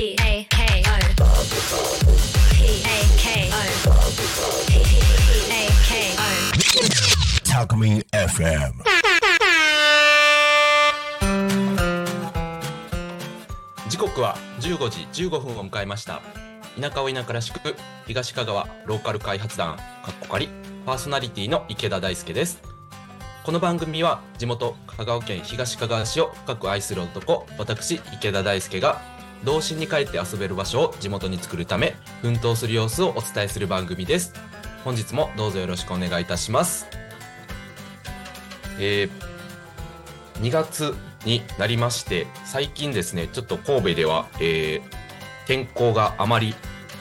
P A K O P A K O P A K O Talkme FM. 時刻は15時15分を迎えました田舎を田舎らしく東香川ローカル開発団かっこかりパーソナリティの池田大輔ですこの番組は地元香川県東香川市を深く愛する男私池田大輔が童心に帰って遊べる場所を地元に作るため奮闘する様子をお伝えする番組です。本日もどうぞよろしくお願いいたします。えー2月になりまして最近ですねちょっと神戸では、えー天候があまり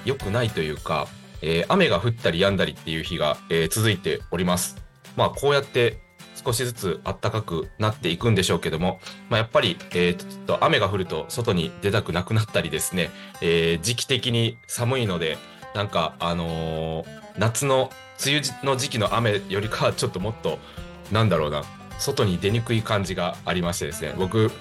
良くないというか、えー雨が降ったり止んだりっていう日が、えー続いております。まあこうやって少しずつ暖かくなっていくんでしょうけども、まあ、やっぱり、えーっと雨が降ると外に出たくなくなったりですね、えー時期的に寒いのでなんかあのー夏の梅雨の時期の雨よりかはちょっともっとなんだろうな外に出にくい感じがありましてですね僕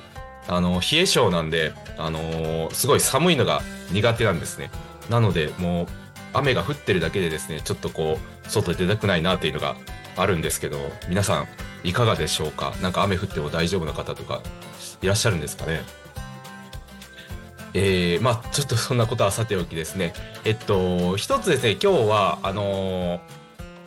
あの冷え性なんで、あのすごい寒いのが苦手なんですね。なのでもう雨が降ってるだけでですねちょっとこう外に出たくないなっていうのがあるんですけど皆さんいかがでしょうか？なんか雨降っても大丈夫な方とかいらっしゃるんですかね？えー、まあちょっとそんなことはさておきですね。えっと一つですね今日はあのー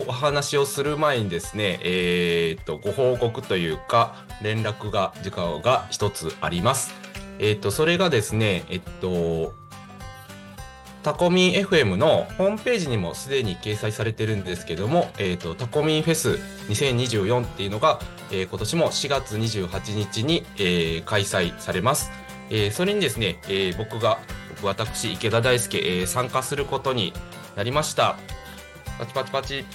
お話をする前にですね、えーっと、ご報告というか、連絡が、時間が一つあります。えっと、それがですね、えっと、タコミン FM のホームページにもすでに掲載されてるんですけども、えーっと、タコミンフェス2024っていうのが、えー今年も4月28日に、えー開催されます。えーそれにですね、え僕が、私、池田大輔、え参加することになりました。パチパチパチ。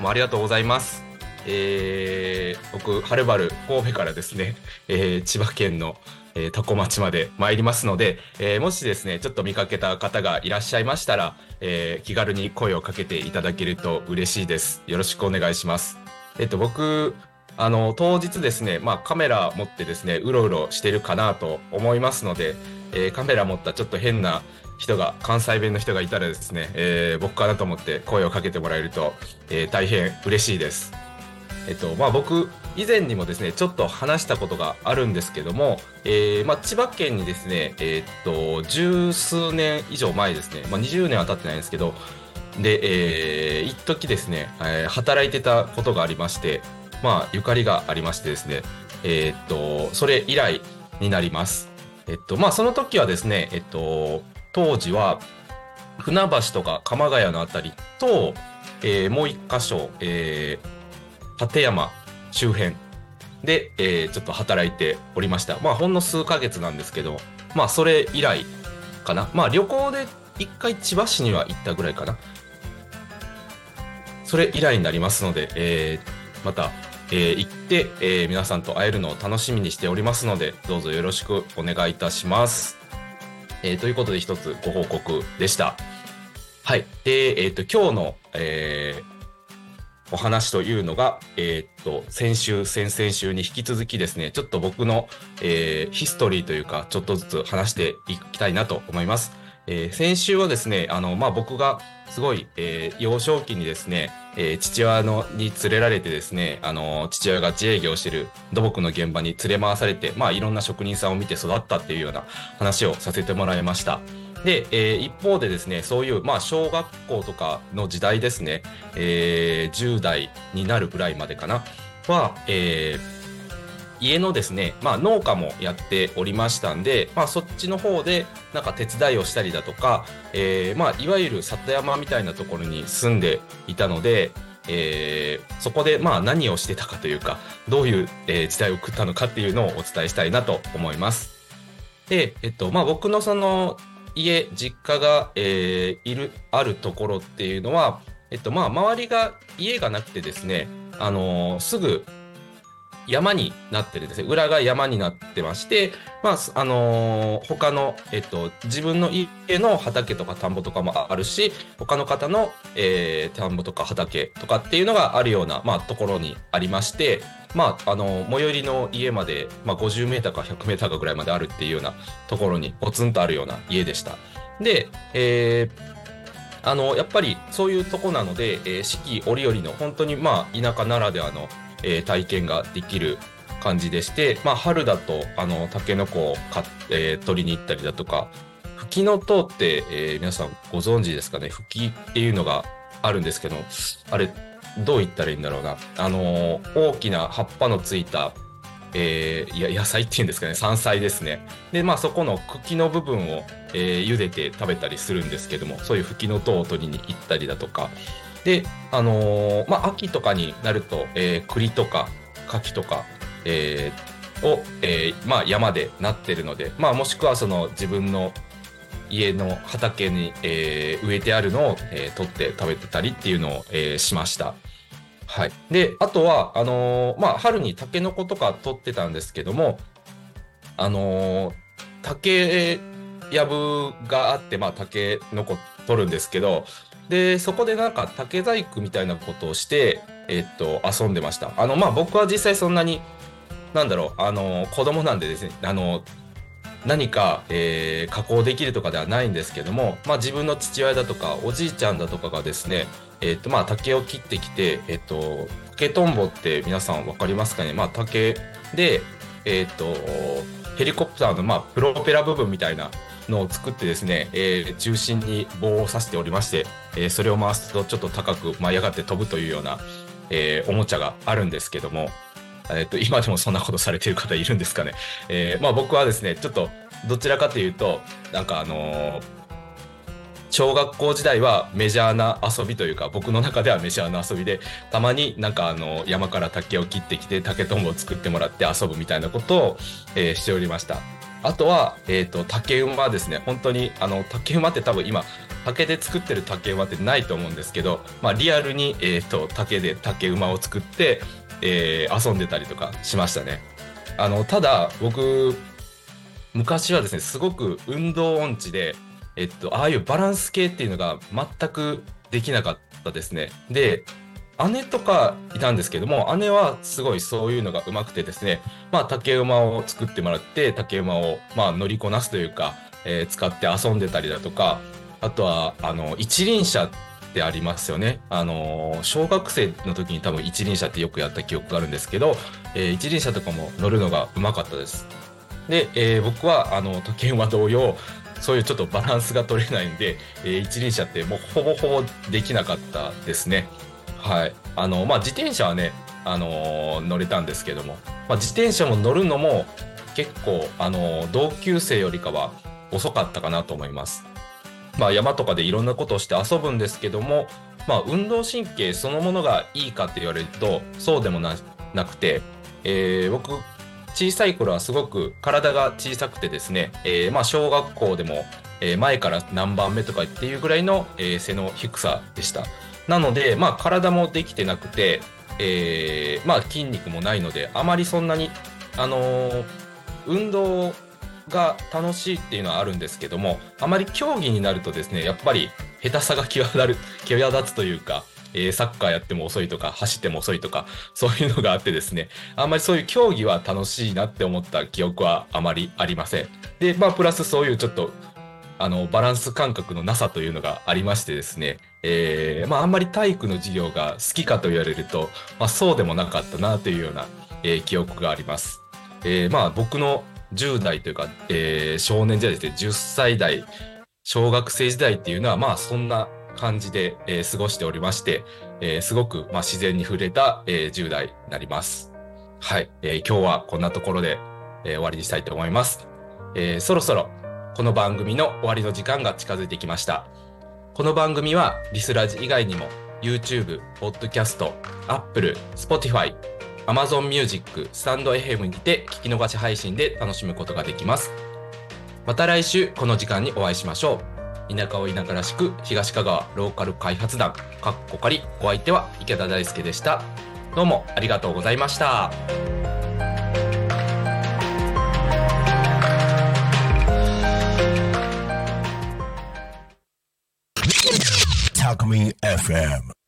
もうありがとうございます。えー、僕、はるばる神戸からですね、えー千葉県の、えー、多古町まで参りますので、えーもしですね、ちょっと見かけた方がいらっしゃいましたら、えー気軽に声をかけていただけると嬉しいです。よろしくお願いします。えっと、僕、あの、当日ですね、まあカメラ持ってですね、うろうろしてるかなと思いますので、えーカメラ持ったちょっと変な人が、関西弁の人がいたらですね、えー僕かなと思って声をかけてもらえると、えー大変嬉しいです。えっと、まあ僕、以前にもですね、ちょっと話したことがあるんですけども、えーまあ千葉県にですね、えーっと、十数年以上前ですね、まあ20年は経ってないんですけど、で、えー、一時ですね、えー働いてたことがありまして、まあ、ゆかりがありましてですね、えーっと、それ以来になります。えっと、まあ、その時はですね、えっと、当時は、船橋とか鎌ヶ谷のあたりと、えーもう一箇所、えー、立山周辺で、えーちょっと働いておりました。まあ、ほんの数ヶ月なんですけど、まあ、それ以来かな。まあ、旅行で一回千葉市には行ったぐらいかな。それ以来になりますので、えーまた、えー行って、えー皆さんと会えるのを楽しみにしておりますので、どうぞよろしくお願いいたします。えーということで一つご報告でした。はい。で、えっ、と、今日の、えーお話というのが、えーっと、先週、先々週に引き続きですね、ちょっと僕の、えーヒストリーというか、ちょっとずつ話していきたいなと思います。えー先週はですね、あの、まあ、僕がすごい、えー幼少期にですね、えー父親のに連れられてですね、あの、父親が自営業してる土木の現場に連れ回されて、まあ、いろんな職人さんを見て育ったっていうような話をさせてもらいました。で、えー一方でですね、そういう、まあ、小学校とかの時代ですね、えー10代になるぐらいまでかな、は、えー家のですね、まあ、農家もやっておりましたんで、まあ、そっちの方でなんか手伝いをしたりだとか、えーまあ、いわゆる里山みたいなところに住んでいたので、えーそこでまあ何をしてたかというかどういう、えー時代を送ったのかっていうのをお伝えしたいなと思います。で、えっと、まあ、僕のその家、実家が、えーいる、あるところっていうのは、えっと、まあ、周りが家がなくてですね、あのーすぐ山になってるんですね。裏が山になってまして、まあ、あのー他の、えっと、自分の家の畑とか田んぼとかもあるし、他の方の、えー田んぼとか畑とかっていうのがあるような、まあ、ところにありまして、まあ、あの、最寄りの家まで、まあ、50メーターか100メーターかぐらいまであるっていうようなところにポツンとあるような家でした。で、えー、あの、やっぱりそういうとこなので、えー、四季折々の本当にまあ田舎ならではの、えー、体験ができる感じでして、まあ春だとあのタケノコを買っ、えー、取りに行ったりだとか、フキノトウって、えー、皆さんご存知ですかね？フキっていうのがあるんですけど、あれどう言ったらいいんだろうな。あの大きな葉っぱのついたえー、野菜っていうんですかね。山菜ですね。でまあそこの茎の部分を、えー、茹でて食べたりするんですけどもそういう茎の塔を取りに行ったりだとか。であのー、まあ秋とかになると、えー、栗とか柿とか、えー、を、えー、まあ山でなってるのでまあもしくはその自分の家の畑に、えー、植えてあるのを、えー、取って食べてたりっていうのを、えー、しました。はい。で、あとは、あのー、まあ、春にタケノコとか取ってたんですけども、あのー、竹やぶがあって、まあ、竹のこ取るんですけど、で、そこでなんか竹細工みたいなことをして、えっと、遊んでました。あの、まあ、僕は実際そんなに、なんだろう、あのー、子供なんでですね、あの何か、えー、加工できるとかではないんですけども、まあ、自分の父親だとかおじいちゃんだとかがですね、えっ、ー、とまあ竹を切ってきて、えっ、ー、と竹とんぼって皆さん分かりますかね、まあ、竹で、えっ、とヘリコプターの、まあ、プロペラ部分みたいなのを作ってですね、えー、中心に棒を刺しておりまして、えー、それを回すとちょっと高く舞い上がって飛ぶというような、えー、おもちゃがあるんですけども、えっ、と、今でもそんなことされてる方いるんですかね。えー、まあ僕はですね、ちょっとどちらかというと、なんかあのー、小学校時代はメジャーな遊びというか僕の中ではメジャーな遊びでたまになんかあの山から竹を切ってきて竹とんぼを作ってもらって遊ぶみたいなことを、えー、しておりましたあとは、えっ、ー、と竹馬ですね本当にあの竹馬って多分今竹で作ってる竹馬ってないと思うんですけど、まあ、リアルに、えーと竹で竹馬を作ってえー、遊んでたりとかしましたね。あのただ僕昔はですねすごく運動音痴で、えっと、ああいうバランス系っていうのが全くできなかったですね。で姉とかいたんですけども姉はすごいそういうのがうまくてですねまあ竹馬を作ってもらって竹馬をまあ乗りこなすというか、えー、使って遊んでたりだとかあとはあの一輪車ってありますよね。あの、小学生の時に多分一輪車ってよくやった記憶があるんですけど、えー、一輪車とかも乗るのがうまかったです。で、えー、僕はあの時計馬同様、そういうちょっとバランスが取れないんで、えー、一輪車ってもうほぼほぼできなかったですね。はい。あの、まあ、自転車はね、あの、乗れたんですけども、まあ、自転車も乗るのも結構、あの、同級生よりかは遅かったかなと思います。まあ、山とかでいろんなことをして遊ぶんですけども、まあ、運動神経そのものがいいかって言われるとそうでもなくて、えー、僕小さい頃はすごく体が小さくてですね、えー、まあ小学校でも、前から何番目とかっていうぐらいの、背の低さでした。なので、まあ体もできてなくて、えー、まあ筋肉もないので、あまりそんなに、あのー、運動が楽しいっていうのはあるんですけどもあまり競技になるとですねやっぱり下手さが際立る 際立つというか、えー、サッカーやっても遅いとか走っても遅いとかそういうのがあってですねあんまりそういう競技は楽しいなって思った記憶はあまりありませんでまあプラスそういうちょっとあのバランス感覚のなさというのがありましてですね、えー、まああんまり体育の授業が好きかと言われると、まあ、そうでもなかったなというような、えー、記憶があります。えー、まあ僕の10代というか、えー、少年時代ですね、10歳代、小学生時代っていうのは、まあそんな感じで、えー、過ごしておりまして、えー、すごく、まあ、自然に触れた、えー、10代になります。はい、えー、今日はこんなところで、えー、終わりにしたいと思います。えー、そろそろこの番組の終わりの時間が近づいてきました。この番組はリスラジ以外にも YouTube、Podcast、Apple、Spotify、Amazon Music、スタンド FM にて聞き逃し配信で楽しむことができます。また来週この時間にお会いしましょう。田舎を田舎らしく東香川ローカル開発団かっこかりお相手は池田大輔でした。どうもありがとうございました。Talk Me FM